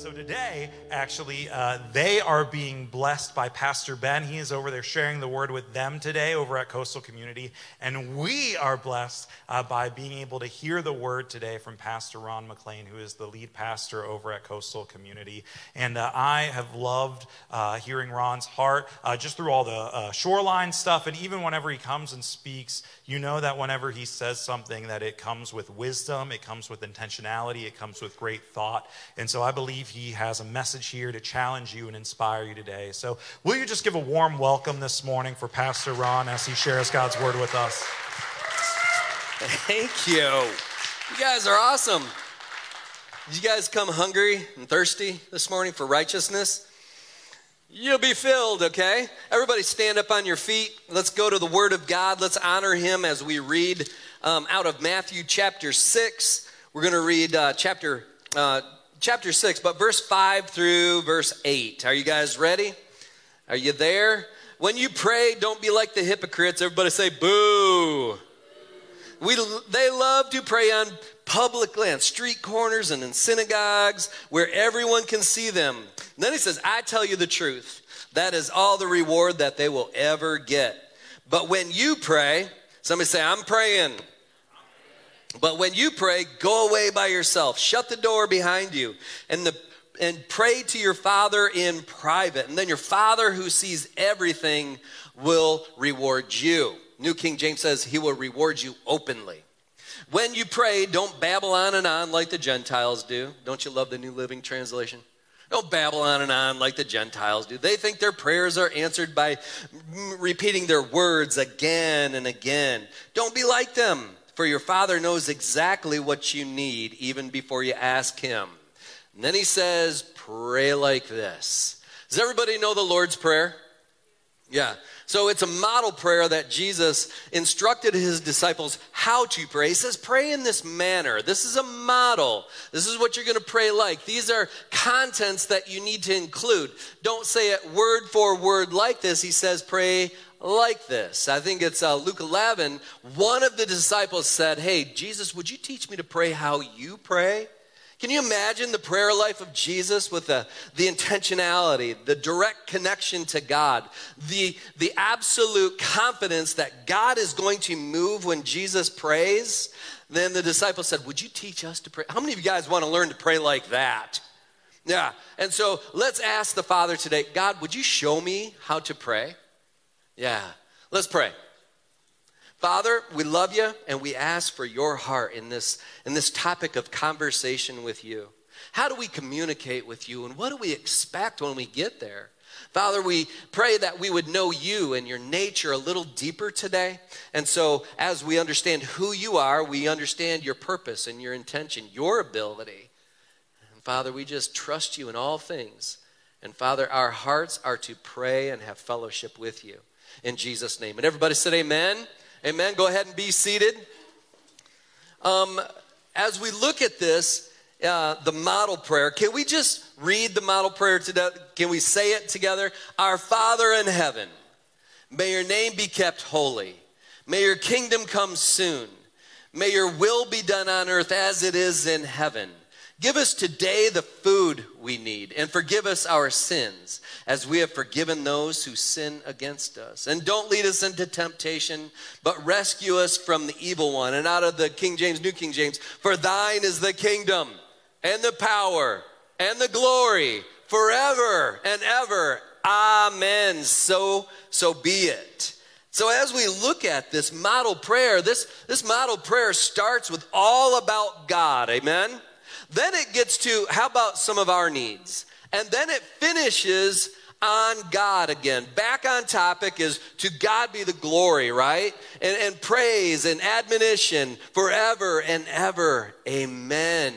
So today, actually, uh, they are being blessed by Pastor Ben. He is over there sharing the word with them today over at Coastal Community. And we are blessed uh, by being able to hear the word today from Pastor Ron McLean, who is the lead pastor over at Coastal Community. And uh, I have loved uh, hearing Ron's heart uh, just through all the uh, shoreline stuff. And even whenever he comes and speaks, you know that whenever he says something, that it comes with wisdom, it comes with intentionality, it comes with great thought. And so I believe he has a message here to challenge you and inspire you today. So, will you just give a warm welcome this morning for Pastor Ron as he shares God's word with us? Thank you. You guys are awesome. Did you guys come hungry and thirsty this morning for righteousness? You'll be filled, okay? Everybody stand up on your feet. Let's go to the Word of God. Let's honor Him as we read um, out of Matthew chapter 6. We're going to read uh, chapter uh, chapter 6, but verse 5 through verse 8. Are you guys ready? Are you there? When you pray, don't be like the hypocrites. Everybody say boo. We, they love to pray on public land, street corners, and in synagogues where everyone can see them. And then he says, I tell you the truth. That is all the reward that they will ever get. But when you pray, somebody say, I'm praying. But when you pray, go away by yourself, shut the door behind you, and the and pray to your father in private. And then your father who sees everything will reward you. New King James says he will reward you openly. When you pray, don't babble on and on like the Gentiles do. Don't you love the New Living Translation? Don't babble on and on like the Gentiles do. They think their prayers are answered by repeating their words again and again. Don't be like them. For your Father knows exactly what you need even before you ask Him. And then He says, Pray like this. Does everybody know the Lord's Prayer? Yeah. So it's a model prayer that Jesus instructed his disciples how to pray. He says, Pray in this manner. This is a model. This is what you're going to pray like. These are contents that you need to include. Don't say it word for word like this. He says, Pray like this. I think it's uh, Luke 11. One of the disciples said, Hey, Jesus, would you teach me to pray how you pray? Can you imagine the prayer life of Jesus with the, the intentionality, the direct connection to God, the, the absolute confidence that God is going to move when Jesus prays? Then the disciples said, Would you teach us to pray? How many of you guys want to learn to pray like that? Yeah. And so let's ask the Father today God, would you show me how to pray? Yeah. Let's pray. Father, we love you and we ask for your heart in this, in this topic of conversation with you. How do we communicate with you and what do we expect when we get there? Father, we pray that we would know you and your nature a little deeper today. And so, as we understand who you are, we understand your purpose and your intention, your ability. And Father, we just trust you in all things. And Father, our hearts are to pray and have fellowship with you in Jesus' name. And everybody said, Amen. Amen. Go ahead and be seated. Um, as we look at this, uh, the model prayer, can we just read the model prayer today? Can we say it together? Our Father in heaven, may your name be kept holy. May your kingdom come soon. May your will be done on earth as it is in heaven. Give us today the food we need, and forgive us our sins, as we have forgiven those who sin against us. And don't lead us into temptation, but rescue us from the evil one. And out of the King James, New King James, for thine is the kingdom, and the power, and the glory, forever and ever. Amen. So, so be it. So as we look at this model prayer, this, this model prayer starts with all about God. Amen. Then it gets to how about some of our needs? And then it finishes on God again. Back on topic is to God be the glory, right? And, and praise and admonition forever and ever. Amen.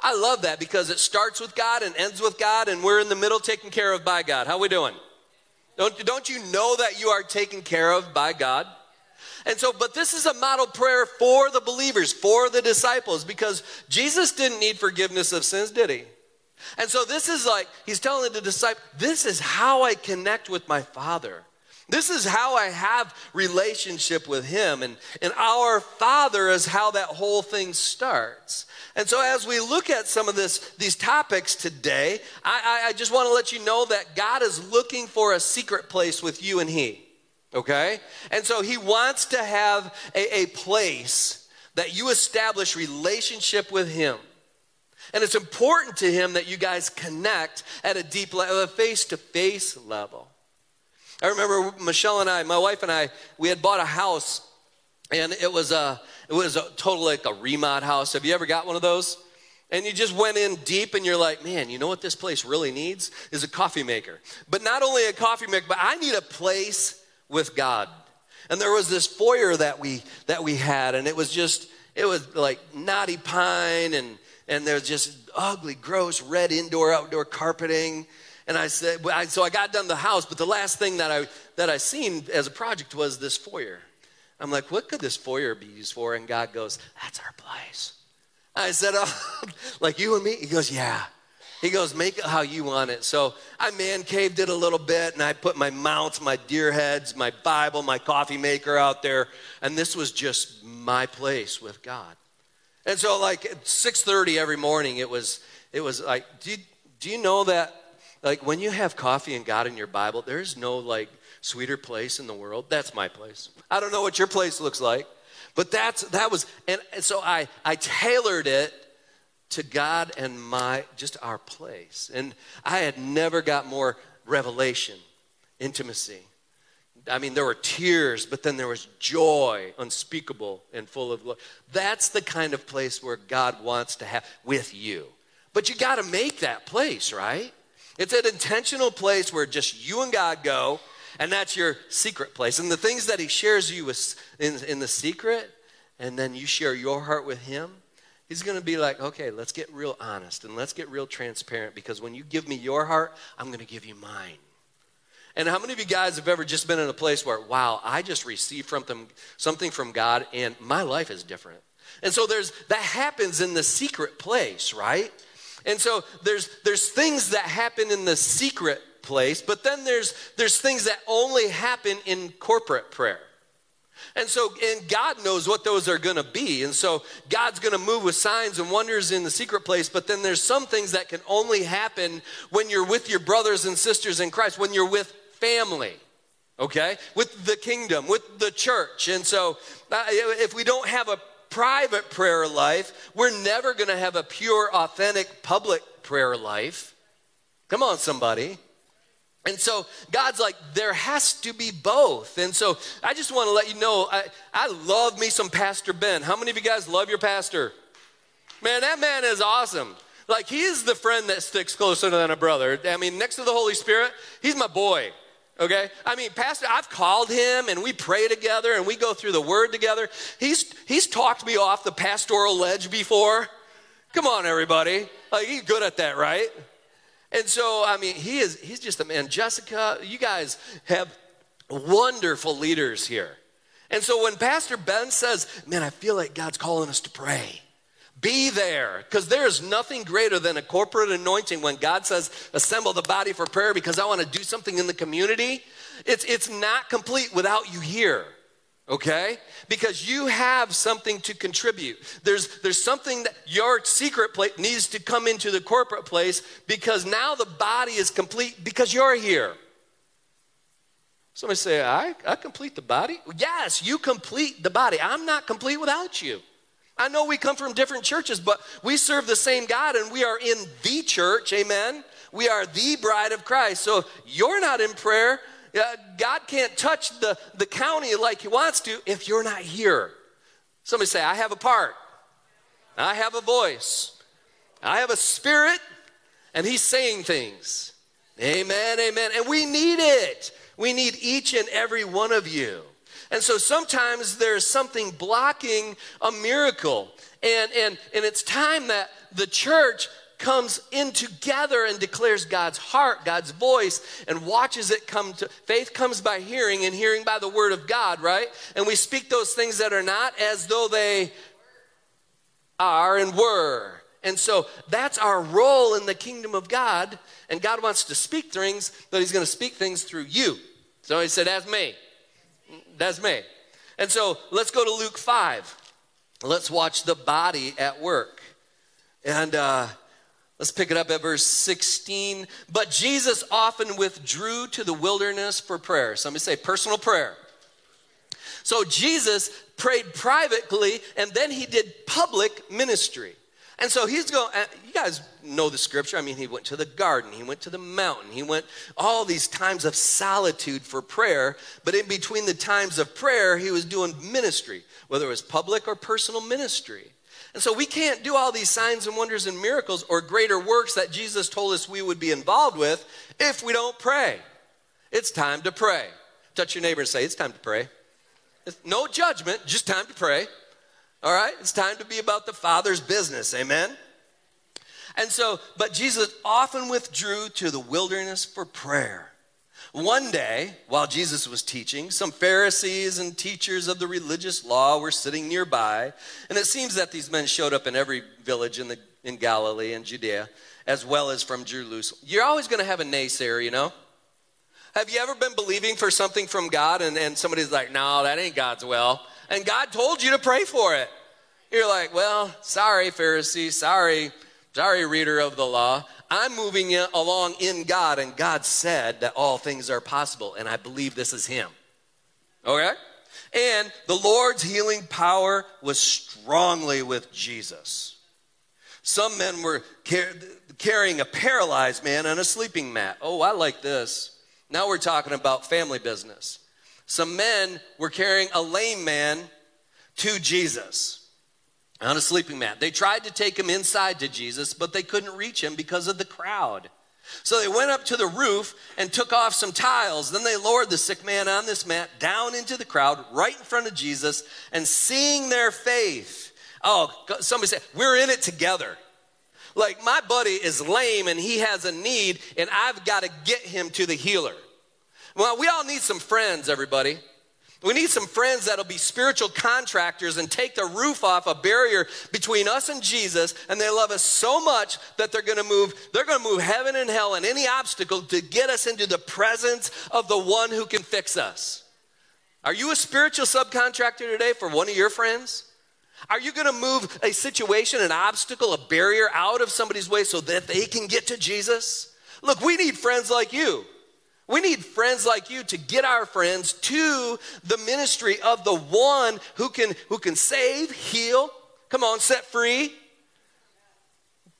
I love that because it starts with God and ends with God, and we're in the middle taken care of by God. How we doing? Don't, don't you know that you are taken care of by God? And so, but this is a model prayer for the believers, for the disciples, because Jesus didn't need forgiveness of sins, did he? And so this is like, he's telling the disciple, this is how I connect with my Father. This is how I have relationship with him. And, and our Father is how that whole thing starts. And so as we look at some of this, these topics today, I, I, I just want to let you know that God is looking for a secret place with you and he. Okay? And so he wants to have a, a place that you establish relationship with him. And it's important to him that you guys connect at a deep level, a face to face level. I remember Michelle and I, my wife and I, we had bought a house, and it was a it was a total like a remod house. Have you ever got one of those? And you just went in deep, and you're like, man, you know what this place really needs is a coffee maker. But not only a coffee maker, but I need a place with God. And there was this foyer that we that we had, and it was just it was like knotty pine and and there's just ugly, gross red indoor outdoor carpeting and I said, so I got done the house, but the last thing that I that I seen as a project was this foyer. I'm like, what could this foyer be used for? And God goes, that's our place. I said, oh, like you and me? He goes, yeah. He goes, make it how you want it. So I man caved it a little bit, and I put my mounts, my deer heads, my Bible, my coffee maker out there, and this was just my place with God. And so, like at 6:30 every morning, it was it was like, do you, do you know that like when you have coffee and God in your Bible, there's no like sweeter place in the world. That's my place. I don't know what your place looks like, but that's that was and, and so I I tailored it to God and my just our place. And I had never got more revelation, intimacy. I mean, there were tears, but then there was joy, unspeakable and full of love. That's the kind of place where God wants to have with you. But you got to make that place, right? It's an intentional place where just you and God go, and that's your secret place. And the things that He shares you with in, in the secret, and then you share your heart with Him, He's going to be like, okay, let's get real honest and let's get real transparent because when you give me your heart, I'm going to give you mine. And how many of you guys have ever just been in a place where, wow, I just received from them something from God and my life is different? And so there's that happens in the secret place, right? And so there's there's things that happen in the secret place, but then there's there's things that only happen in corporate prayer. And so, and God knows what those are going to be. And so, God's going to move with signs and wonders in the secret place. But then there's some things that can only happen when you're with your brothers and sisters in Christ, when you're with family, okay? With the kingdom, with the church. And so, uh, if we don't have a private prayer life, we're never going to have a pure, authentic public prayer life. Come on, somebody. And so God's like, there has to be both. And so I just want to let you know, I, I love me some Pastor Ben. How many of you guys love your pastor? Man, that man is awesome. Like, he is the friend that sticks closer than a brother. I mean, next to the Holy Spirit, he's my boy okay? I mean, Pastor, I've called him and we pray together and we go through the word together. He's, he's talked me off the pastoral ledge before. Come on, everybody. Like, he's good at that, right? And so, I mean, he is, he's just a man. Jessica, you guys have wonderful leaders here. And so when Pastor Ben says, man, I feel like God's calling us to pray. Be there, because there's nothing greater than a corporate anointing when God says, assemble the body for prayer because I want to do something in the community. It's, it's not complete without you here okay? Because you have something to contribute. There's there's something that your secret place needs to come into the corporate place because now the body is complete because you're here. Somebody say i i complete the body? Yes you complete the body. I'm not complete without you. I know we come from different churches, but we serve the same God and we are in the church, amen? We are the bride of Christ. So you're not in prayer. Uh, God can't touch the, the county like He wants to if you're not here. Somebody say, I have a part, I have a voice, I have a spirit, and He's saying things. Amen, amen. And we need it. We need each and every one of you. And so sometimes there's something blocking a miracle. And, and, and it's time that the church comes in together and declares God's heart, God's voice, and watches it come to faith comes by hearing, and hearing by the word of God, right? And we speak those things that are not as though they are and were. And so that's our role in the kingdom of God. And God wants to speak things, but He's going to speak things through you. So He said, That's me. That's me. And so let's go to Luke 5. Let's watch the body at work. And uh, let's pick it up at verse 16. But Jesus often withdrew to the wilderness for prayer. Somebody say personal prayer. So Jesus prayed privately and then he did public ministry. And so he's going, uh, you guys know the scripture. I mean, he went to the garden, he went to the mountain, he went all these times of solitude for prayer. But in between the times of prayer, he was doing ministry, whether it was public or personal ministry. And so we can't do all these signs and wonders and miracles or greater works that Jesus told us we would be involved with if we don't pray. It's time to pray. Touch your neighbor and say, It's time to pray. It's no judgment, just time to pray. All right? It's time to be about the Father's business. Amen? And so, but Jesus often withdrew to the wilderness for prayer. One day, while Jesus was teaching, some Pharisees and teachers of the religious law were sitting nearby, and it seems that these men showed up in every village in, the, in Galilee and Judea, as well as from Jerusalem. You're always going to have a naysayer, you know? Have you ever been believing for something from God and, and somebody's like, no, that ain't God's will? and God told you to pray for it. You're like, well, sorry, Pharisee, sorry, sorry, reader of the law. I'm moving along in God, and God said that all things are possible, and I believe this is Him. Okay? And the Lord's healing power was strongly with Jesus. Some men were car- carrying a paralyzed man on a sleeping mat. Oh, I like this. Now we're talking about family business some men were carrying a lame man to Jesus on a sleeping mat. They tried to take him inside to Jesus, but they couldn't reach him because of the crowd. So they went up to the roof and took off some tiles. Then they lowered the sick man on this mat down into the crowd right in front of Jesus and seeing their faith. Oh, somebody said, We're in it together. Like my buddy is lame and he has a need, and I've got to get him to the healer. Well, we all need some friends, everybody. We need some friends that'll be spiritual contractors and take the roof off a barrier between us and Jesus, and they love us so much that they're gonna move, they're gonna move heaven and hell and any obstacle to get us into the presence of the one who can fix us. Are you a spiritual subcontractor today for one of your friends? Are you gonna move a situation, an obstacle, a barrier out of somebody's way so that they can get to Jesus? Look, we need friends like you. We need friends like you to get our friends to the ministry of the one who can, who can save, heal, come on, set free,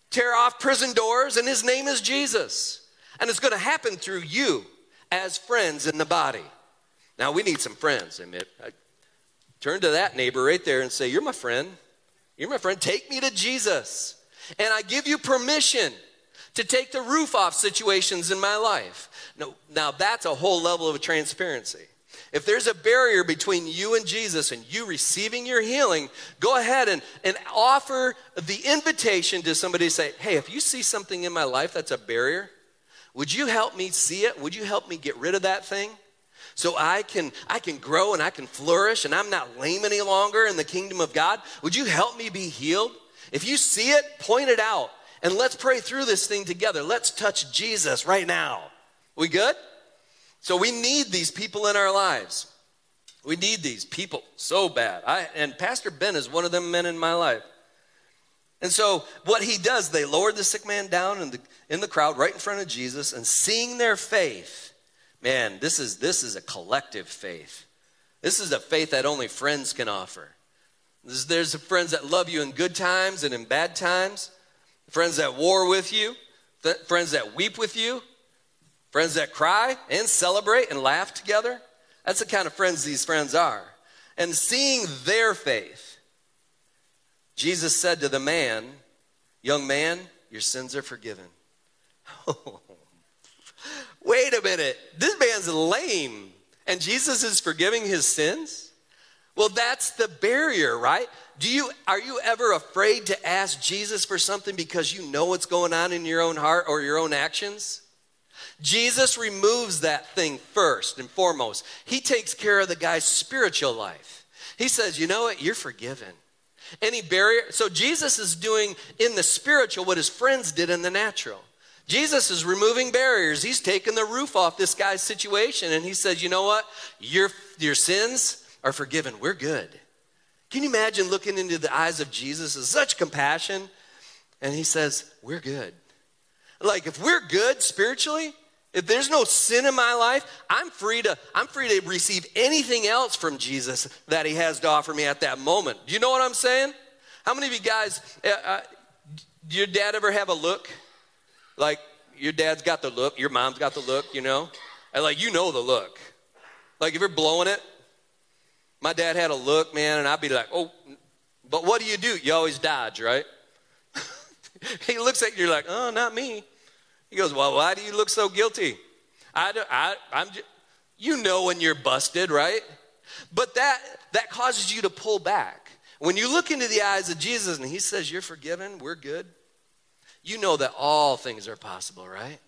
tear off prison doors, and his name is Jesus. And it's going to happen through you as friends in the body. Now, we need some friends. Amen. Turn to that neighbor right there and say, You're my friend. You're my friend. Take me to Jesus. And I give you permission to take the roof off situations in my life. Now, now that's a whole level of transparency. If there's a barrier between you and Jesus and you receiving your healing, go ahead and, and offer the invitation to somebody to say, Hey, if you see something in my life that's a barrier, would you help me see it? Would you help me get rid of that thing? So I can I can grow and I can flourish and I'm not lame any longer in the kingdom of God. Would you help me be healed? If you see it, point it out. And let's pray through this thing together. Let's touch Jesus right now. We good? So we need these people in our lives. We need these people so bad. I, and Pastor Ben is one of them men in my life. And so what he does, they lowered the sick man down in the, in the crowd right in front of Jesus and seeing their faith, man, this is, this is a collective faith. This is a faith that only friends can offer. There's, there's friends that love you in good times and in bad times, friends that war with you, friends that weep with you, Friends that cry and celebrate and laugh together. That's the kind of friends these friends are. And seeing their faith, Jesus said to the man, Young man, your sins are forgiven. Wait a minute. This man's lame, and Jesus is forgiving his sins? Well, that's the barrier, right? Do you are you ever afraid to ask Jesus for something because you know what's going on in your own heart or your own actions? Jesus removes that thing first and foremost. He takes care of the guy's spiritual life. He says, You know what? You're forgiven. Any barrier? So Jesus is doing in the spiritual what his friends did in the natural. Jesus is removing barriers. He's taking the roof off this guy's situation and he says, You know what? Your, your sins are forgiven. We're good. Can you imagine looking into the eyes of Jesus with such compassion? And he says, We're good. Like, if we're good spiritually, if there's no sin in my life, I'm free to I'm free to receive anything else from Jesus that he has to offer me at that moment. Do you know what I'm saying? How many of you guys uh, uh, your dad ever have a look? Like your dad's got the look, your mom's got the look, you know? And like you know the look. Like if you're blowing it, my dad had a look, man, and I'd be like, "Oh, but what do you do? You always dodge, right?" he looks at you, you're like, "Oh, not me." He goes, Well, why do you look so guilty? I, I, I'm just, you know when you're busted, right? But that, that causes you to pull back. When you look into the eyes of Jesus and he says, You're forgiven, we're good, you know that all things are possible, right?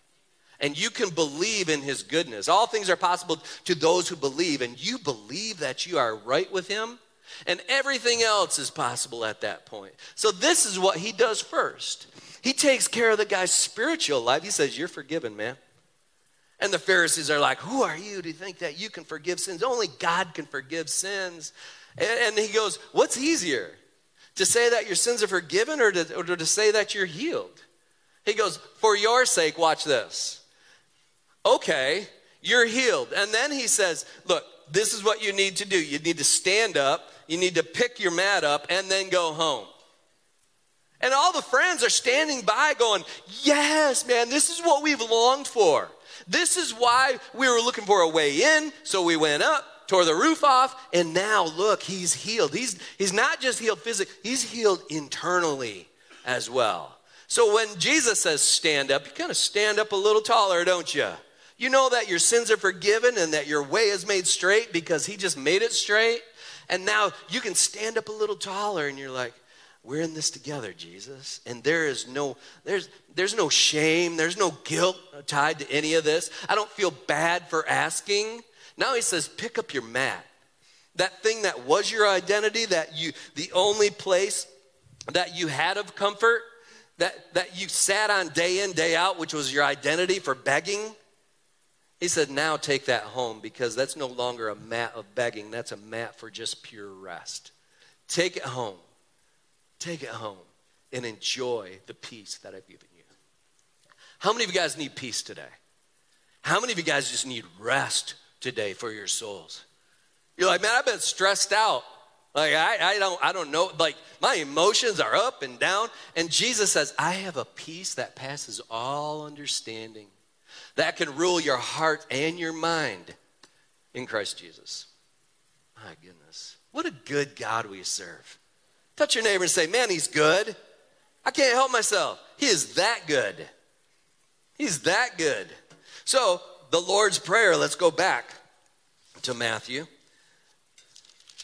And you can believe in his goodness. All things are possible to those who believe, and you believe that you are right with him, and everything else is possible at that point. So, this is what he does first. He takes care of the guy's spiritual life. He says, You're forgiven, man. And the Pharisees are like, Who are you to think that you can forgive sins? Only God can forgive sins. And, he goes, What's easier? To say that your sins are forgiven or to, or to say that you're healed? He goes, For your sake, watch this. Okay, you're healed. And then he says, Look, this is what you need to do. You need to stand up, you need to pick your mat up, and then go home. And all the friends are standing by going, Yes, man, this is what we've longed for. This is why we were looking for a way in. So we went up, tore the roof off, and now look, he's healed. He's, he's not just healed physically, he's healed internally as well. So when Jesus says stand up, you kind of stand up a little taller, don't you? You know that your sins are forgiven and that your way is made straight because he just made it straight. And now you can stand up a little taller and you're like, we're in this together jesus. And there is no there's there's no shame. There's no guilt tied to any of this. I don't feel bad for asking. Now he says pick up your mat. That thing that was your identity that you the only place that you had of comfort that that you sat on day in day out which was your identity for begging. He said now take that home because that's no longer a mat of begging. That's a mat for just pure rest. Take it home Take it home and enjoy the peace that I've given you. How many of you guys need peace today? How many of you guys just need rest today for your souls? You're like, man, I've been stressed out. Like I, I don't I don't know. Like my emotions are up and down. And Jesus says, I have a peace that passes all understanding, that can rule your heart and your mind in Christ Jesus. My goodness. What a good God we serve. Touch your neighbor and say, Man, he's good. I can't help myself. He is that good. He's that good. So, the Lord's Prayer, let's go back to Matthew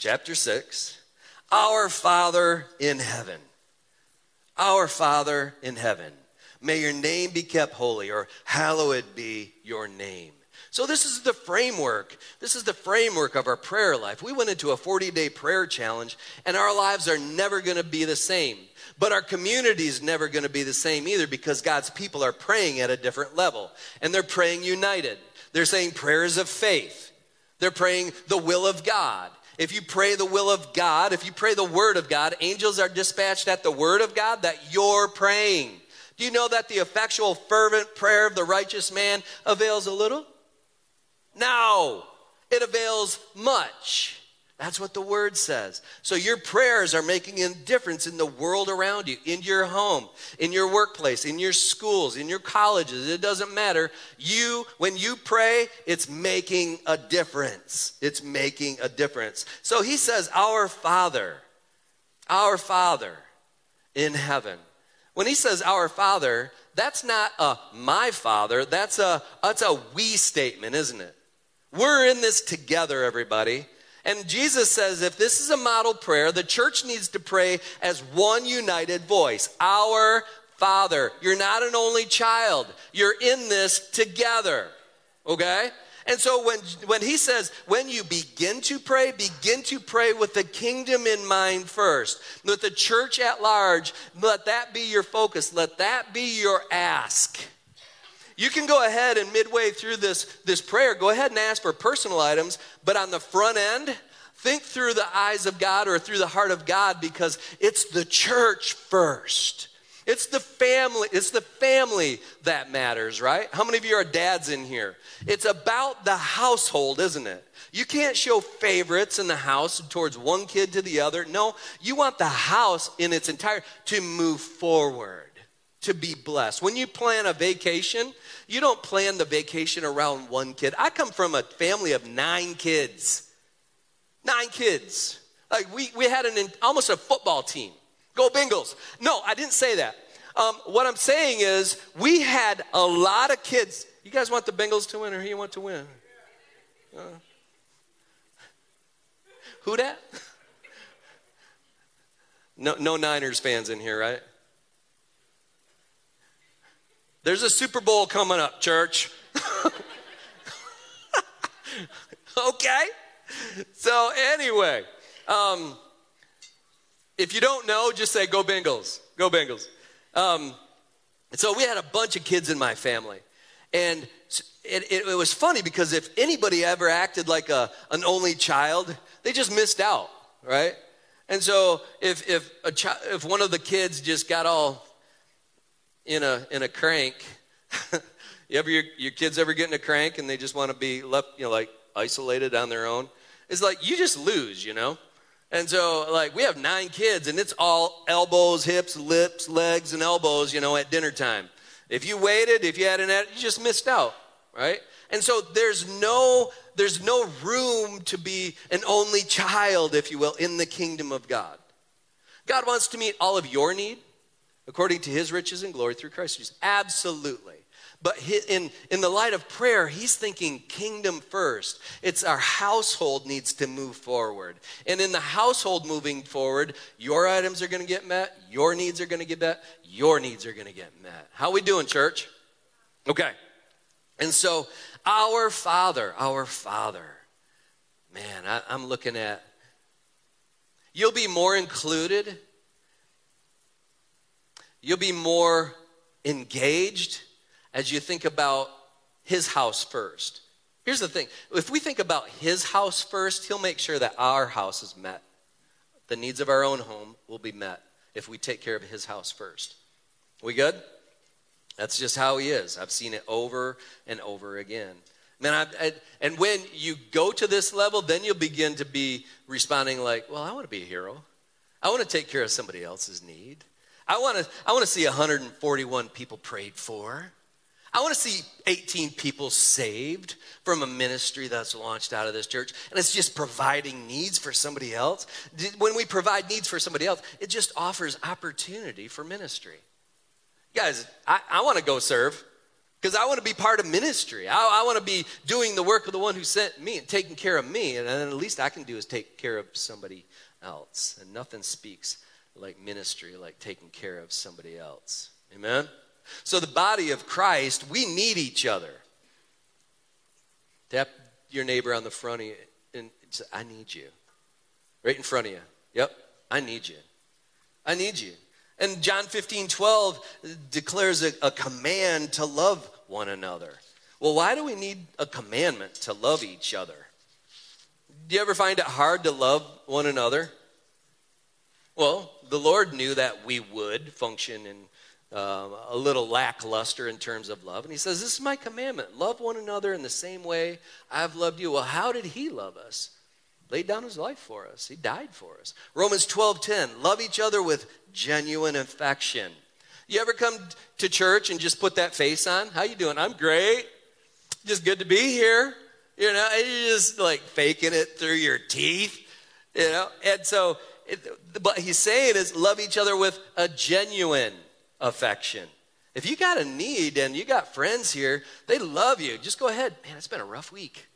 chapter 6. Our Father in heaven. Our Father in heaven. May your name be kept holy, or hallowed be your name. So, this is the framework. This is the framework of our prayer life. We went into a 40 day prayer challenge, and our lives are never going to be the same. But our community is never going to be the same either because God's people are praying at a different level, and they're praying united. They're saying prayers of faith, they're praying the will of God. If you pray the will of God, if you pray the word of God, angels are dispatched at the word of God that you're praying. Do you know that the effectual, fervent prayer of the righteous man avails a little? No, it avails much. That's what the word says. So your prayers are making a difference in the world around you, in your home, in your workplace, in your schools, in your colleges. It doesn't matter. You, when you pray, it's making a difference. It's making a difference. So he says, Our Father, our Father in heaven. When he says our Father, that's not a my father, that's a that's a we statement, isn't it? We're in this together, everybody. And Jesus says if this is a model prayer, the church needs to pray as one united voice Our Father. You're not an only child, you're in this together, okay? And so when, when he says, when you begin to pray, begin to pray with the kingdom in mind first, with the church at large, let that be your focus, let that be your ask. You can go ahead and midway through this, this prayer, go ahead and ask for personal items, but on the front end, think through the eyes of God or through the heart of God because it's the church first. It's the family, it's the family that matters, right? How many of you are dads in here? It's about the household, isn't it? You can't show favorites in the house towards one kid to the other. No, you want the house in its entire to move forward, to be blessed. When you plan a vacation, you don't plan the vacation around one kid. I come from a family of nine kids. Nine kids. Like we, we had an almost a football team. Go Bengals. No, I didn't say that. Um, what I'm saying is we had a lot of kids. You guys want the Bengals to win or you want to win? Uh, who that? No, no Niners fans in here, right? There's a Super Bowl coming up, church. okay? So, anyway, um, if you don't know, just say, Go Bengals. Go Bengals. Um, so, we had a bunch of kids in my family. And it, it, it, was funny because if anybody ever acted like a, an only child, they just missed out, right? And so if, if, a chi- if one of the kids just got all in a in a crank. you ever your, your kids ever get in a crank and they just want to be left, you know, like isolated on their own? It's like you just lose, you know. And so, like, we have nine kids, and it's all elbows, hips, lips, legs, and elbows, you know, at dinner time. If you waited, if you had an, ad, you just missed out, right? And so there's no there's no room to be an only child, if you will, in the kingdom of God. God wants to meet all of your need according to his riches and glory through Christ Jesus. Absolutely. But in, in the light of prayer, he's thinking kingdom first. It's our household needs to move forward. And in the household moving forward, your items are going to get met, your needs are going to get met, your needs are going to get met. How we doing, church? Okay. And so, our Father, our Father, man, I, I'm looking at, you'll be more included You'll be more engaged as you think about his house first. Here's the thing if we think about his house first, he'll make sure that our house is met. The needs of our own home will be met if we take care of his house first. We good? That's just how he is. I've seen it over and over again. Man, I, I, and when you go to this level, then you'll begin to be responding like, well, I want to be a hero. I want to take care of somebody else's need. I want to I want to see 141 people prayed for. I want to see 18 people saved from a ministry that's launched out of this church. And it's just providing needs for somebody else. When we provide needs for somebody else, it just offers opportunity for ministry. Guys, I, I want to go serve because I want to be part of ministry. I, I want to be doing the work of the one who sent me and taking care of me. And then the least I can do is take care of somebody else. And nothing speaks like ministry, like taking care of somebody else. Amen? So, the body of Christ, we need each other. Tap your neighbor on the front of you and say, I need you. Right in front of you. Yep, I need you. I need you. And John 15, 12 declares a, a command to love one another. Well, why do we need a commandment to love each other? Do you ever find it hard to love one another? Well, the Lord knew that we would function in uh, a little lackluster in terms of love. And He says, This is my commandment love one another in the same way I've loved you. Well, how did He love us? Laid down His life for us, He died for us. Romans 12 10, love each other with genuine affection. You ever come to church and just put that face on? How you doing? I'm great. Just good to be here. You know, and you're just like faking it through your teeth. You know, and so but he's saying is love each other with a genuine affection. If you got a need and you got friends here, they love you. Just go ahead. Man, it's been a rough week.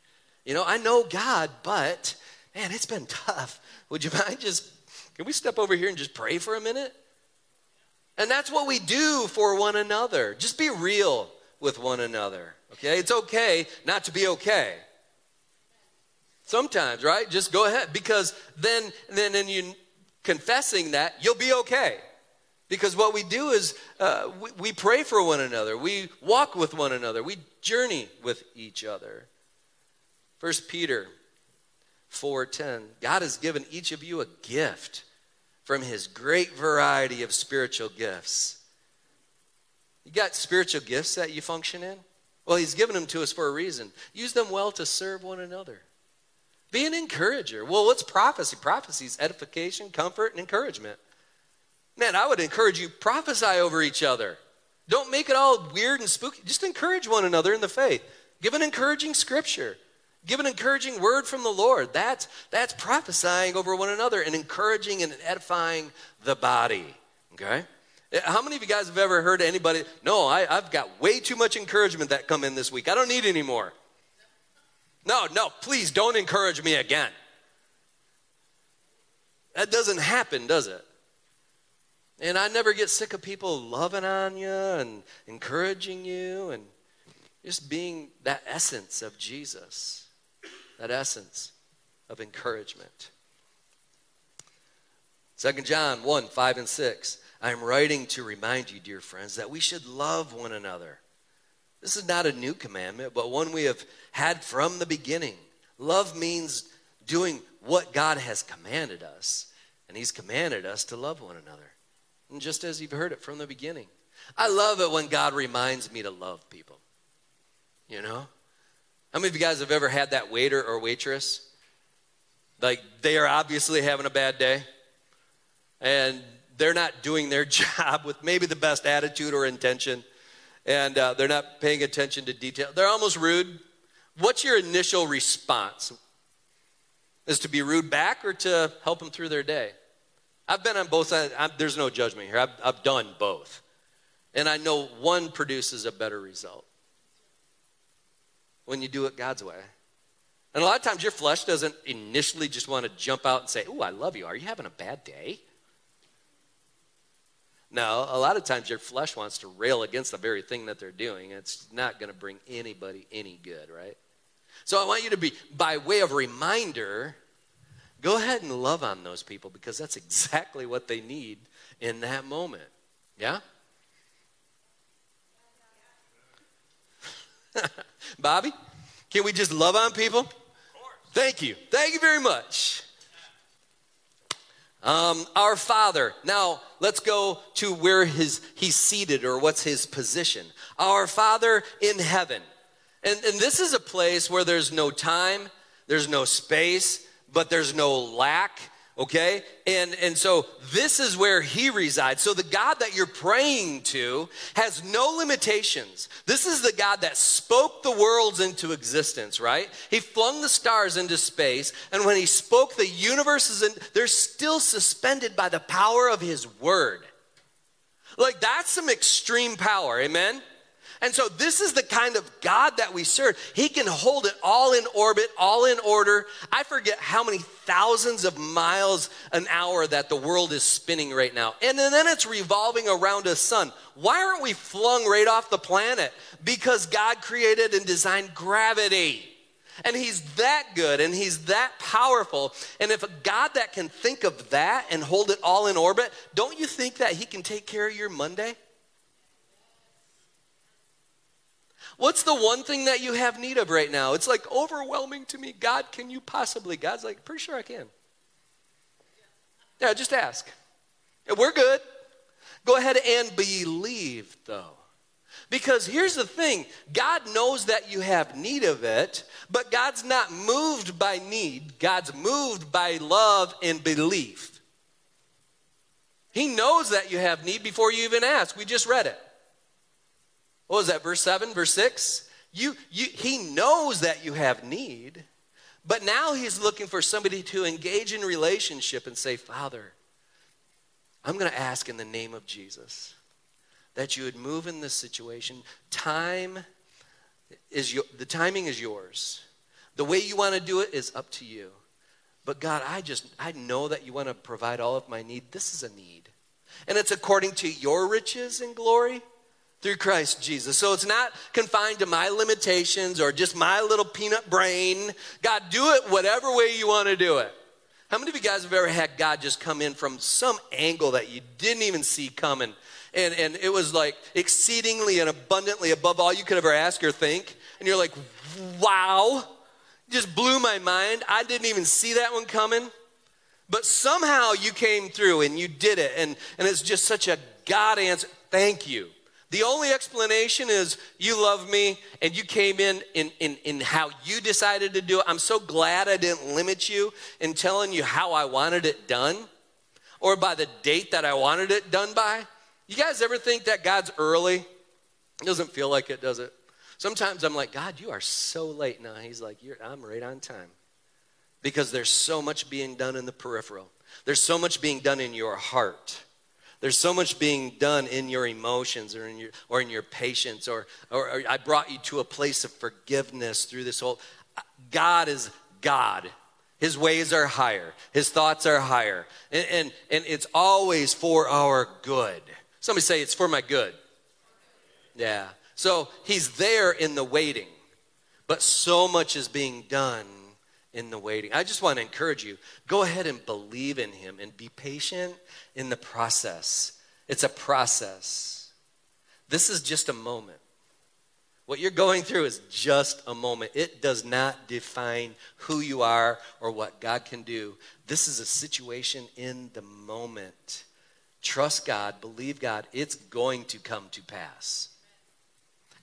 You know, I know God, but man, it's been tough. Would you mind just, can we step over here and just pray for a minute? And that's what we do for one another. Just be real with one another. Okay? It's okay not to be okay. Sometimes, right? Just go ahead because then then in you confessing that, you'll be okay. Because what we do is uh, we, we pray for one another, we walk with one another, we journey with each other. First Peter 4:10 God has given each of you a gift from his great variety of spiritual gifts. You got spiritual gifts that you function in? Well, he's given them to us for a reason. Use them well to serve one another. Be an encourager. Well, what's prophecy? Prophecy is edification, comfort, and encouragement. Man, I would encourage you prophesy over each other. Don't make it all weird and spooky. Just encourage one another in the faith. Give an encouraging scripture. Give an encouraging word from the Lord. That's, that's prophesying over one another and encouraging and edifying the body. Okay? How many of you guys have ever heard anybody? No, I, I've got way too much encouragement that come in this week. I don't need any more. No, no, please don't encourage me again. That doesn't happen, does it? And I never get sick of people loving on you and encouraging you and just being that essence of Jesus that essence of encouragement. 2 John 1 5 and 6. I am writing to remind you, dear friends, that we should love one another. This is not a new commandment, but one we have had from the beginning. Love means doing what God has commanded us, and He's commanded us to love one another. And just as you've heard it from the beginning, I love it when God reminds me to love people. You know? How many of you guys have ever had that waiter or waitress? Like they are obviously having a bad day and they're not doing their job with maybe the best attitude or intention and uh, they're not paying attention to detail. They're almost rude. What's your initial response? Is to be rude back or to help them through their day? I've been on both sides. I'm, there's no judgment here. I've, I've done both. And I know one produces a better result when you do it God's way. And a lot of times your flesh doesn't initially just want to jump out and say, Oh, I love you. Are you having a bad day? No, a lot of times your flesh wants to rail against the very thing that they're doing. It's not going to bring anybody any good, right? So I want you to be, by way of reminder, go ahead and love on those people because that's exactly what they need in that moment. Yeah? Bobby, can we just love on people? Thank you. Thank you very much. Um, our Father. Now, let's go to where his, he's seated or what's his position. Our Father in heaven. And, and this is a place where there's no time, there's no space, but there's no lack okay? And and so this is where he resides. So the god that you're praying to has no limitations. This is the god that spoke the worlds into existence right? He flung the stars into space and when he spoke the universes and they're still suspended by the power of his word. Like that's some extreme power amen and so, this is the kind of God that we serve. He can hold it all in orbit, all in order. I forget how many thousands of miles an hour that the world is spinning right now. And then it's revolving around a sun. Why aren't we flung right off the planet? Because God created and designed gravity. And he's that good and he's that powerful. And if a God that can think of that and hold it all in orbit, don't you think that he can take care of your Monday? What's the one thing that you have need of right now? It's like overwhelming to me. God, can you possibly? God's like, pretty sure I can. Yeah, just ask. We're good. Go ahead and believe, though. Because here's the thing God knows that you have need of it, but God's not moved by need. God's moved by love and belief. He knows that you have need before you even ask. We just read it. What was that, verse 7, verse 6? You, you, he knows that you have need, but now he's looking for somebody to engage in relationship and say, Father, I'm going to ask in the name of Jesus that you would move in this situation. Time is your, the timing is yours. The way you want to do it is up to you. But God, I just I know that you want to provide all of my need. This is a need. And it's according to your riches and glory through Christ Jesus. So it's not confined to my limitations or just my little peanut brain. God, do it whatever way you want to do it. How many of you guys have ever had God just come in from some angle that you didn't even see coming? And, and it was like exceedingly and abundantly above all you could ever ask or think. And you're like, wow, just blew my mind. I didn't even see that one coming. But somehow you came through and you did it. And, and it's just such a God answer. Thank you. The only explanation is you love me and you came in, in in, in how you decided to do it. I'm so glad I didn't limit you in telling you how I wanted it done or by the date that I wanted it done by. You guys ever think that God's early? It doesn't feel like it, does it? Sometimes I'm like, God, you are so late now. He's like, I'm right on time. Because there's so much being done in the peripheral, there's so much being done in your heart. There's so much being done in your emotions or in your, or in your patience, or, or, or I brought you to a place of forgiveness through this whole. God is God. His ways are higher. His thoughts are higher. And, and, and it's always for our good. Somebody say, It's for my good. Yeah. So he's there in the waiting, but so much is being done in the waiting. I just want to encourage you go ahead and believe in him and be patient in the process. It's a process. This is just a moment. What you're going through is just a moment. It does not define who you are or what God can do. This is a situation in the moment. Trust God, believe God, it's going to come to pass.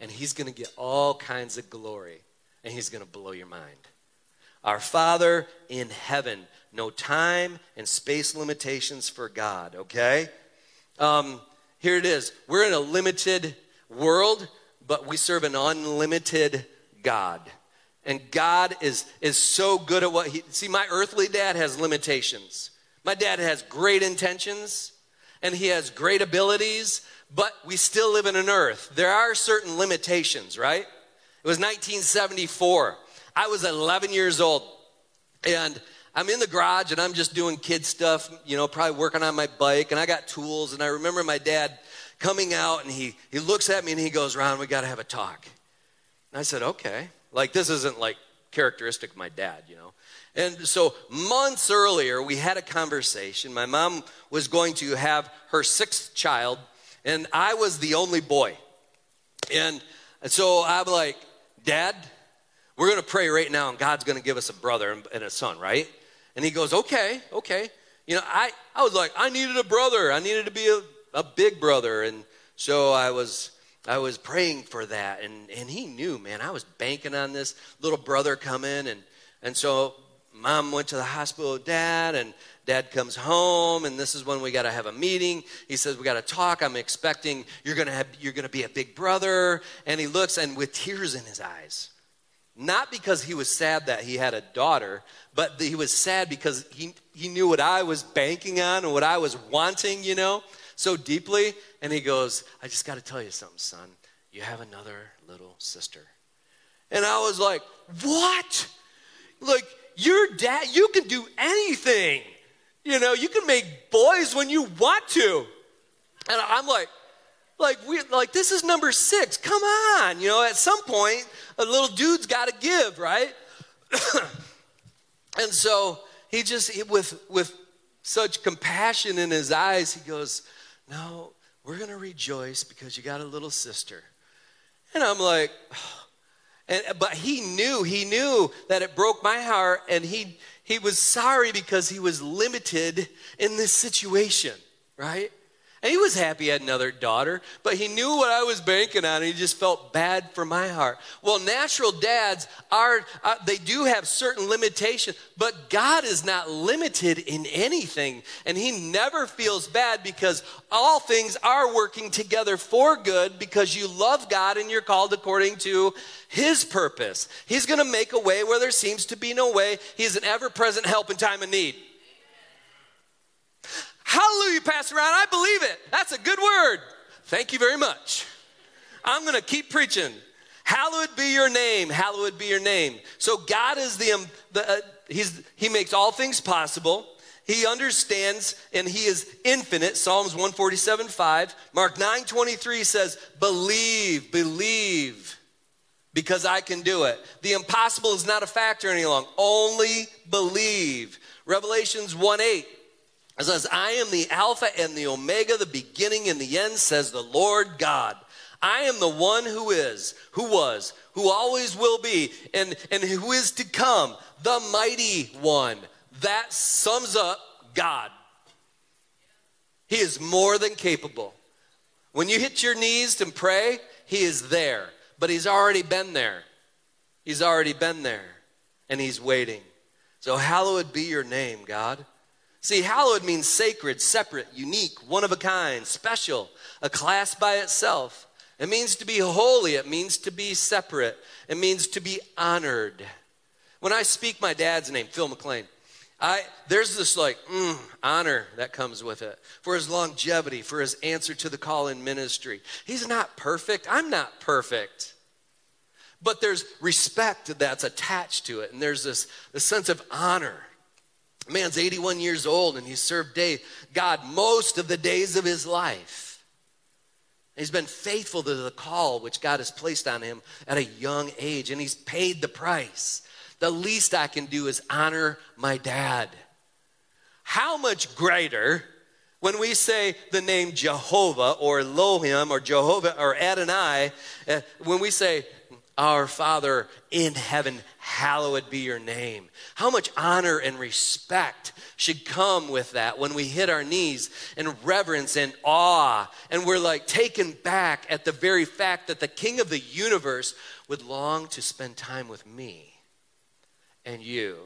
And He's going to get all kinds of glory, and He's going to blow your mind. Our Father in heaven, no time and space limitations for God, okay? Um, here it is. We're in a limited world, but we serve an unlimited God. And God is, is so good at what he, see, my earthly dad has limitations. My dad has great intentions and he has great abilities, but we still live in an earth. There are certain limitations, right? It was 1974. I was 11 years old and I'm in the garage and I'm just doing kid stuff, you know, probably working on my bike and I got tools. And I remember my dad coming out and he, he looks at me and he goes, Ron, we got to have a talk. And I said, okay. Like, this isn't like characteristic of my dad, you know. And so months earlier, we had a conversation. My mom was going to have her sixth child, and I was the only boy. And so I'm like, Dad, we're going to pray right now, and God's going to give us a brother and a son, right? And he goes, Okay, okay. You know, I, I was like, I needed a brother. I needed to be a, a big brother. And so I was I was praying for that. And, and he knew, man, I was banking on this little brother coming. And, and so mom went to the hospital with dad, and dad comes home, and this is when we got to have a meeting. He says, We got to talk. I'm expecting you're going to have, you're going to be a big brother. And he looks, and with tears in his eyes, not because he was sad that he had a daughter, but he was sad because he, he knew what I was banking on and what I was wanting, you know, so deeply. And he goes, I just got to tell you something, son. You have another little sister. And I was like, What? Like, your dad, you can do anything. You know, you can make boys when you want to. And I'm like, like we like this is number six. Come on, you know, at some point, a little dude's got to give, right? and so he just he, with with such compassion in his eyes, he goes, "No, we're gonna rejoice because you got a little sister." And I'm like, oh. and but he knew he knew that it broke my heart, and he he was sorry because he was limited in this situation, right? And he was happy he had another daughter, but he knew what I was banking on, and he just felt bad for my heart. Well, natural dads are, uh, they do have certain limitations, but God is not limited in anything. And he never feels bad because all things are working together for good because you love God and you're called according to his purpose. He's going to make a way where there seems to be no way. He's an ever present help in time of need. Hallelujah, Pastor Ron. I believe it. That's a good word. Thank you very much. I'm going to keep preaching. Hallowed be your name. Hallowed be your name. So God is the, um, the uh, he's, he makes all things possible. He understands and he is infinite. Psalms 147 5. Mark 9 23 says, Believe, believe, because I can do it. The impossible is not a factor any longer. Only believe. Revelations 1 8 it says, I am the Alpha and the Omega, the beginning and the end, says the Lord God. I am the one who is, who was, who always will be, and, and who is to come, the mighty one. That sums up God. He is more than capable. When you hit your knees and pray, He is there, but He's already been there. He's already been there, and He's waiting. So, hallowed be your name, God. See, hallowed means sacred, separate, unique, one of a kind, special, a class by itself. It means to be holy, it means to be separate, it means to be honored. When I speak my dad's name, Phil McLean, I, there's this like mm, honor that comes with it for his longevity, for his answer to the call in ministry. He's not perfect. I'm not perfect. But there's respect that's attached to it, and there's this, this sense of honor. Man's 81 years old, and he served day, God most of the days of his life. He's been faithful to the call which God has placed on him at a young age, and he's paid the price the least I can do is honor my dad. How much greater when we say the name Jehovah or Elohim or Jehovah or Adonai, uh, when we say, Our Father in heaven, hallowed be your name. How much honor and respect should come with that when we hit our knees in reverence and awe, and we're like taken back at the very fact that the King of the universe would long to spend time with me and you.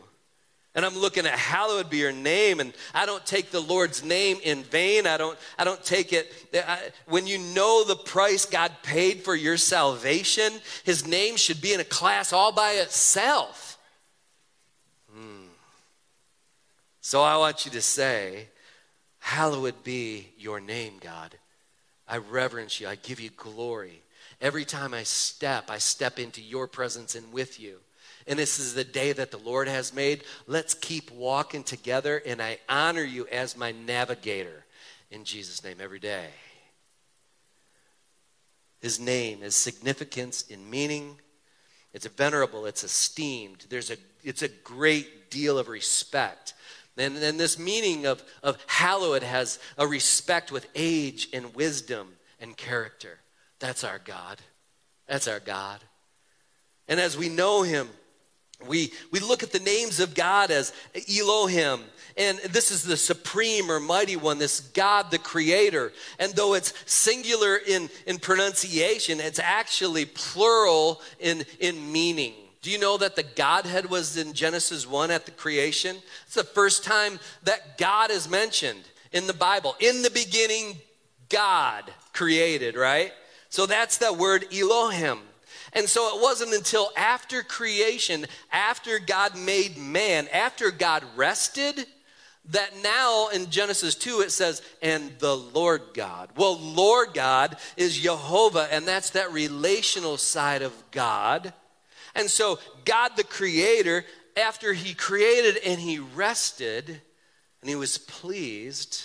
And I'm looking at hallowed be your name, and I don't take the Lord's name in vain. I don't, I don't take it. I, when you know the price God paid for your salvation, his name should be in a class all by itself. Hmm. So I want you to say, Hallowed be your name, God. I reverence you. I give you glory. Every time I step, I step into your presence and with you and this is the day that the Lord has made. Let's keep walking together, and I honor you as my navigator in Jesus' name every day. His name is significance in meaning. It's venerable, it's esteemed. There's a, it's a great deal of respect. And, and this meaning of, of hallowed has a respect with age and wisdom and character. That's our God. That's our God. And as we know him, we, we look at the names of God as Elohim, and this is the supreme or mighty one, this God, the creator. And though it's singular in, in pronunciation, it's actually plural in, in meaning. Do you know that the Godhead was in Genesis 1 at the creation? It's the first time that God is mentioned in the Bible. In the beginning, God created, right? So that's that word Elohim. And so it wasn't until after creation, after God made man, after God rested, that now in Genesis 2 it says, and the Lord God. Well, Lord God is Jehovah, and that's that relational side of God. And so, God the Creator, after He created and He rested, and He was pleased,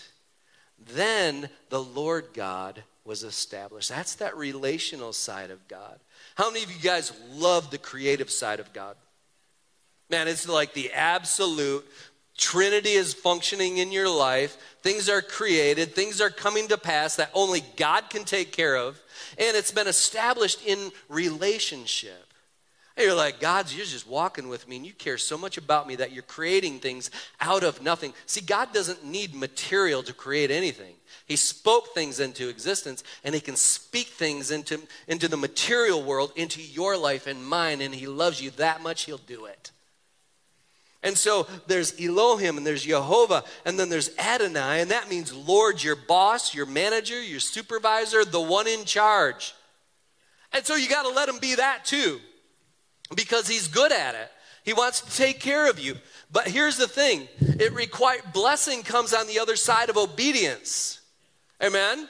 then the Lord God was established. That's that relational side of God. How many of you guys love the creative side of God? Man, it's like the absolute Trinity is functioning in your life. Things are created, things are coming to pass that only God can take care of, and it's been established in relationship. And you're like, God, you're just walking with me, and you care so much about me that you're creating things out of nothing. See, God doesn't need material to create anything. He spoke things into existence, and He can speak things into, into the material world, into your life and mine, and He loves you that much, He'll do it. And so there's Elohim and there's Jehovah, and then there's Adonai, and that means Lord, your boss, your manager, your supervisor, the one in charge. And so you got to let him be that too, because he's good at it. He wants to take care of you. But here's the thing it require blessing comes on the other side of obedience. Amen?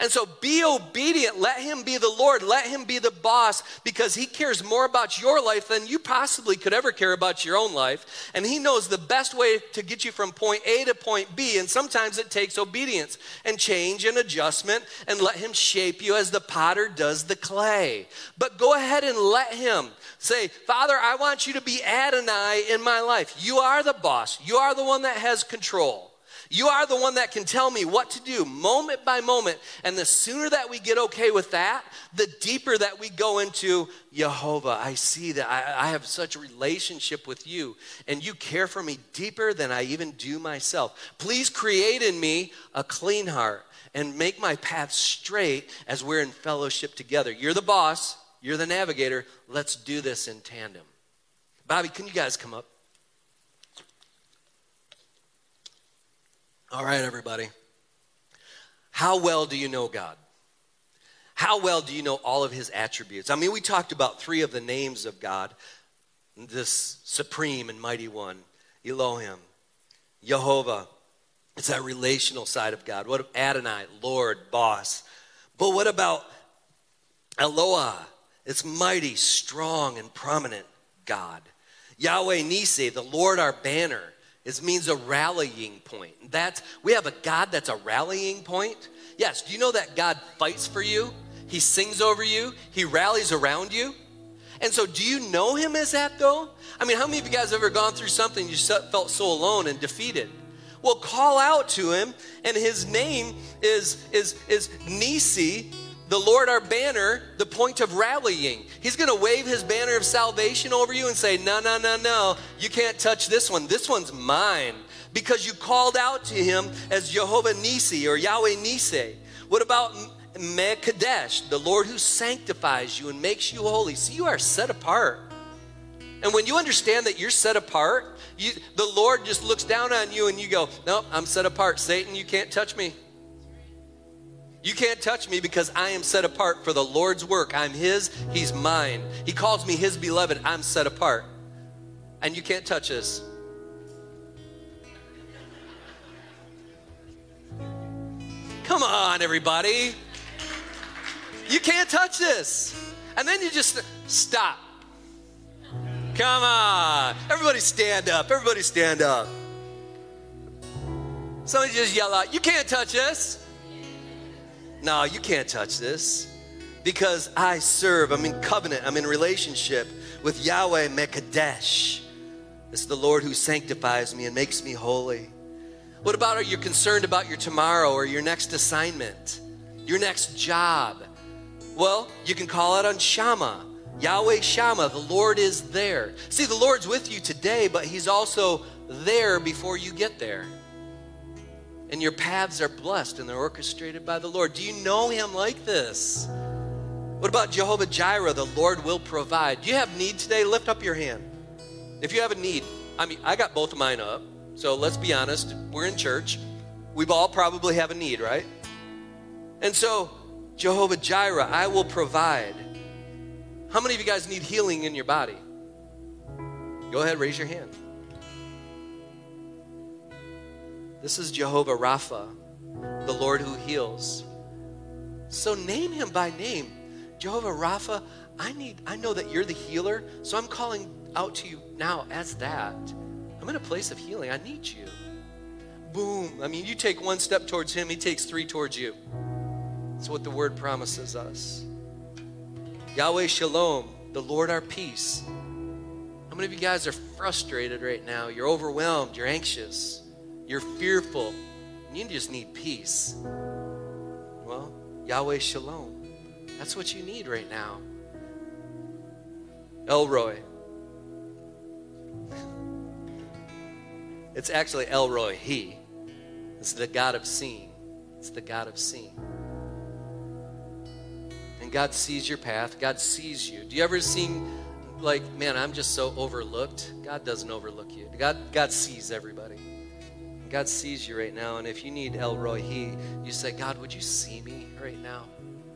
And so be obedient. Let him be the Lord. Let him be the boss because he cares more about your life than you possibly could ever care about your own life. And he knows the best way to get you from point A to point B. And sometimes it takes obedience and change and adjustment and let him shape you as the potter does the clay. But go ahead and let him say, Father, I want you to be Adonai in my life. You are the boss, you are the one that has control. You are the one that can tell me what to do moment by moment. And the sooner that we get okay with that, the deeper that we go into Jehovah. I see that I, I, have such a relationship with you, and you care for me deeper than I even do myself. Please create in me a clean heart and make my path straight as we're in fellowship together. You're the boss, you're the navigator. Let's do this in tandem. Bobby, can you guys come up? All right, everybody. How well do you know God? How well do you know all of his attributes? I mean, we talked about three of the names of God this supreme and mighty one, Elohim, Jehovah. It's that relational side of God. What Adonai, Lord, boss. But what about Eloah? It's mighty, strong, and prominent God. Yahweh Nisi, the Lord our banner. It means a rallying point. That's, we have a God that's a rallying point. Yes, do you know that God fights for you? He sings over you, He rallies around you. And so, do you know Him as that though? I mean, how many of you guys have ever gone through something you felt so alone and defeated? Well, call out to Him, and His name is, is, is Nisi, the Lord our banner, the point of rallying. He's going to wave his banner of salvation over you and say, No, no, no, no, you can't touch this one. This one's mine. Because you called out to him as Jehovah Nisi or Yahweh Nisi. What about Mekadesh, the Lord who sanctifies you and makes you holy? See, you are set apart. And when you understand that you're set apart, you, the Lord just looks down on you and you go, No, I'm set apart. Satan, you can't touch me. You can't touch me because I am set apart for the Lord's work. I'm His, He's mine. He calls me His beloved. I'm set apart. And you can't touch us. Come on, everybody. You can't touch this. And then you just stop. Come on. Everybody stand up. Everybody stand up. Somebody just yell out, You can't touch us. No, you can't touch this because I serve. I'm in covenant. I'm in relationship with Yahweh Mekadesh. It's the Lord who sanctifies me and makes me holy. What about are you concerned about your tomorrow or your next assignment, your next job? Well, you can call out on Shama, Yahweh Shama. the Lord is there. See, the Lord's with you today, but He's also there before you get there and your paths are blessed and they're orchestrated by the Lord. Do you know Him like this? What about Jehovah Jireh? The Lord will provide. Do you have need today? Lift up your hand. If you have a need, I mean, I got both of mine up. So let's be honest. We're in church. We've all probably have a need, right? And so, Jehovah Jireh, I will provide. How many of you guys need healing in your body? Go ahead, raise your hand. This is Jehovah Rapha, the Lord who heals. So name him by name. Jehovah Rapha, I need I know that you're the healer, so I'm calling out to you now as that. I'm in a place of healing. I need you. Boom. I mean, you take one step towards him, he takes three towards you. That's what the word promises us. Yahweh Shalom, the Lord our peace. How many of you guys are frustrated right now? You're overwhelmed, you're anxious you're fearful, you just need peace. Well, Yahweh Shalom. That's what you need right now. Elroy. It's actually El Roi, He. It's the God of seeing. It's the God of seeing. And God sees your path. God sees you. Do you ever seem like, man, I'm just so overlooked? God doesn't overlook you. God, God sees everybody. God sees you right now. And if you need El Roi, He, you say, God, would you see me right now?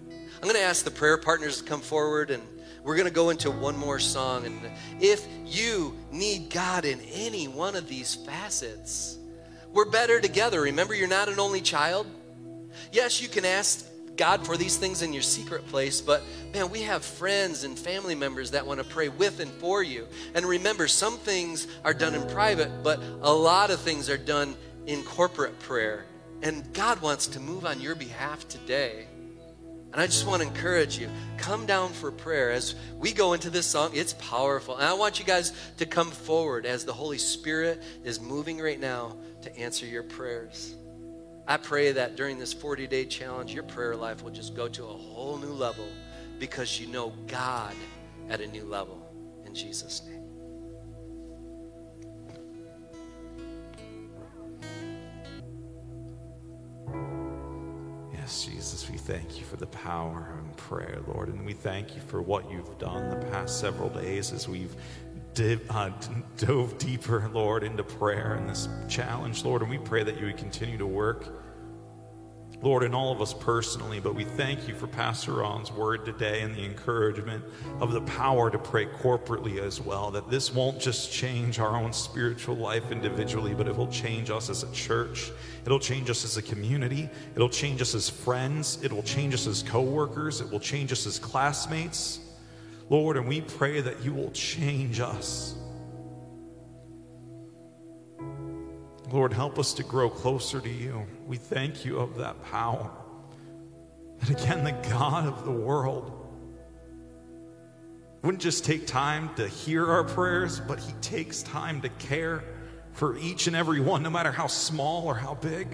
I'm going to ask the prayer partners to come forward and we're going to go into one more song. And if you need God in any one of these facets, we're better together. Remember, you're not an only child. Yes, you can ask God for these things in your secret place, but man, we have friends and family members that want to pray with and for you. And remember, some things are done in private, but a lot of things are done in corporate prayer. And God wants to move on your behalf today. And I just want to encourage you come down for prayer as we go into this song. It's powerful. And I want you guys to come forward as the Holy Spirit is moving right now to answer your prayers. I pray that during this 40 day challenge, your prayer life will just go to a whole new level because you know God at a new level. In Jesus' name. Yes, Jesus, we thank you for the power in prayer, Lord. And we thank you for what you've done the past several days as we've uh, dove deeper, Lord, into prayer and this challenge, Lord. And we pray that you would continue to work Lord, in all of us personally, but we thank you for Pastor Ron's word today and the encouragement of the power to pray corporately as well. That this won't just change our own spiritual life individually, but it will change us as a church. It'll change us as a community. It'll change us as friends. It will change us as co workers. It will change us as classmates. Lord, and we pray that you will change us. Lord, help us to grow closer to you. We thank you of that power. And again, the God of the world wouldn't just take time to hear our prayers, but He takes time to care for each and every one, no matter how small or how big.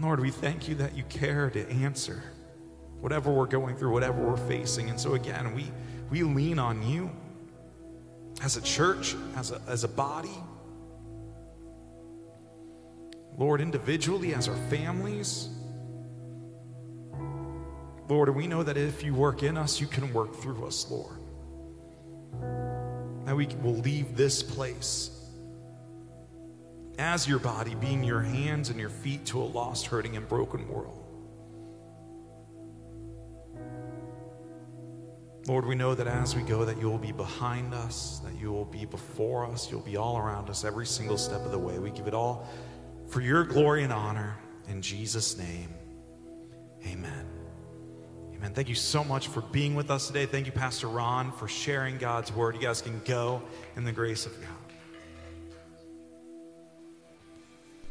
Lord, we thank you that you care to answer whatever we're going through, whatever we're facing. And so, again, we, we lean on you as a church, as a, as a body. Lord, individually, as our families. Lord, we know that if you work in us, you can work through us, Lord. That we will leave this place as your body, being your hands and your feet to a lost, hurting, and broken world. Lord, we know that as we go, that you will be behind us, that you will be before us, you'll be all around us every single step of the way. We give it all for your glory and honor. In Jesus' name, amen. Amen. Thank you so much for being with us today. Thank you, Pastor Ron, for sharing God's word. You guys can go in the grace of God.